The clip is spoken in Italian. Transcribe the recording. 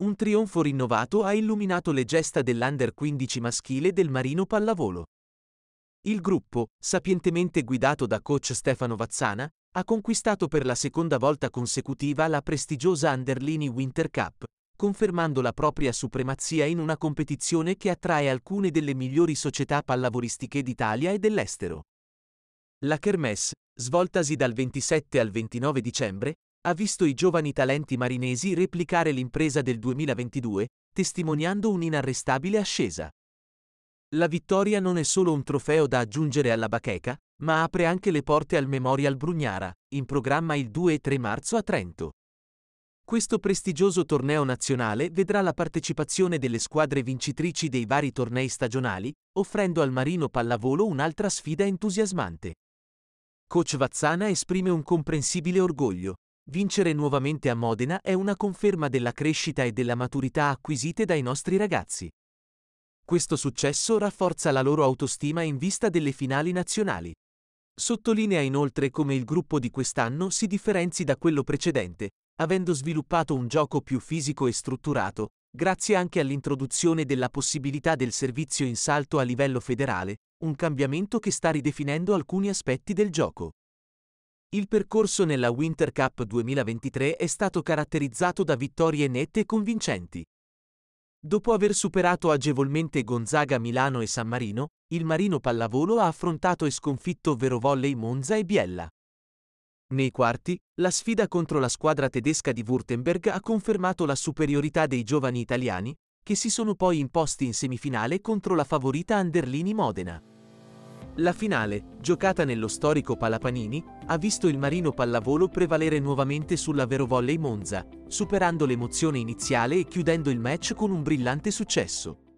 Un trionfo rinnovato ha illuminato le gesta dell'Under 15 maschile del Marino Pallavolo. Il gruppo, sapientemente guidato da coach Stefano Vazzana, ha conquistato per la seconda volta consecutiva la prestigiosa Underlini Winter Cup, confermando la propria supremazia in una competizione che attrae alcune delle migliori società pallavolistiche d'Italia e dell'estero. La Kermesse, svoltasi dal 27 al 29 dicembre, ha visto i giovani talenti marinesi replicare l'impresa del 2022, testimoniando un'inarrestabile ascesa. La vittoria non è solo un trofeo da aggiungere alla bacheca, ma apre anche le porte al Memorial Brugnara, in programma il 2 e 3 marzo a Trento. Questo prestigioso torneo nazionale vedrà la partecipazione delle squadre vincitrici dei vari tornei stagionali, offrendo al Marino Pallavolo un'altra sfida entusiasmante. Coach Vazzana esprime un comprensibile orgoglio. Vincere nuovamente a Modena è una conferma della crescita e della maturità acquisite dai nostri ragazzi. Questo successo rafforza la loro autostima in vista delle finali nazionali. Sottolinea inoltre come il gruppo di quest'anno si differenzi da quello precedente, avendo sviluppato un gioco più fisico e strutturato, grazie anche all'introduzione della possibilità del servizio in salto a livello federale, un cambiamento che sta ridefinendo alcuni aspetti del gioco. Il percorso nella Winter Cup 2023 è stato caratterizzato da vittorie nette e convincenti. Dopo aver superato agevolmente Gonzaga Milano e San Marino, il Marino Pallavolo ha affrontato e sconfitto Verovolley Monza e Biella. Nei quarti, la sfida contro la squadra tedesca di Württemberg ha confermato la superiorità dei giovani italiani, che si sono poi imposti in semifinale contro la favorita Anderlini Modena. La finale, giocata nello storico Palapanini, ha visto il Marino Pallavolo prevalere nuovamente sulla Verovolley Monza, superando l'emozione iniziale e chiudendo il match con un brillante successo.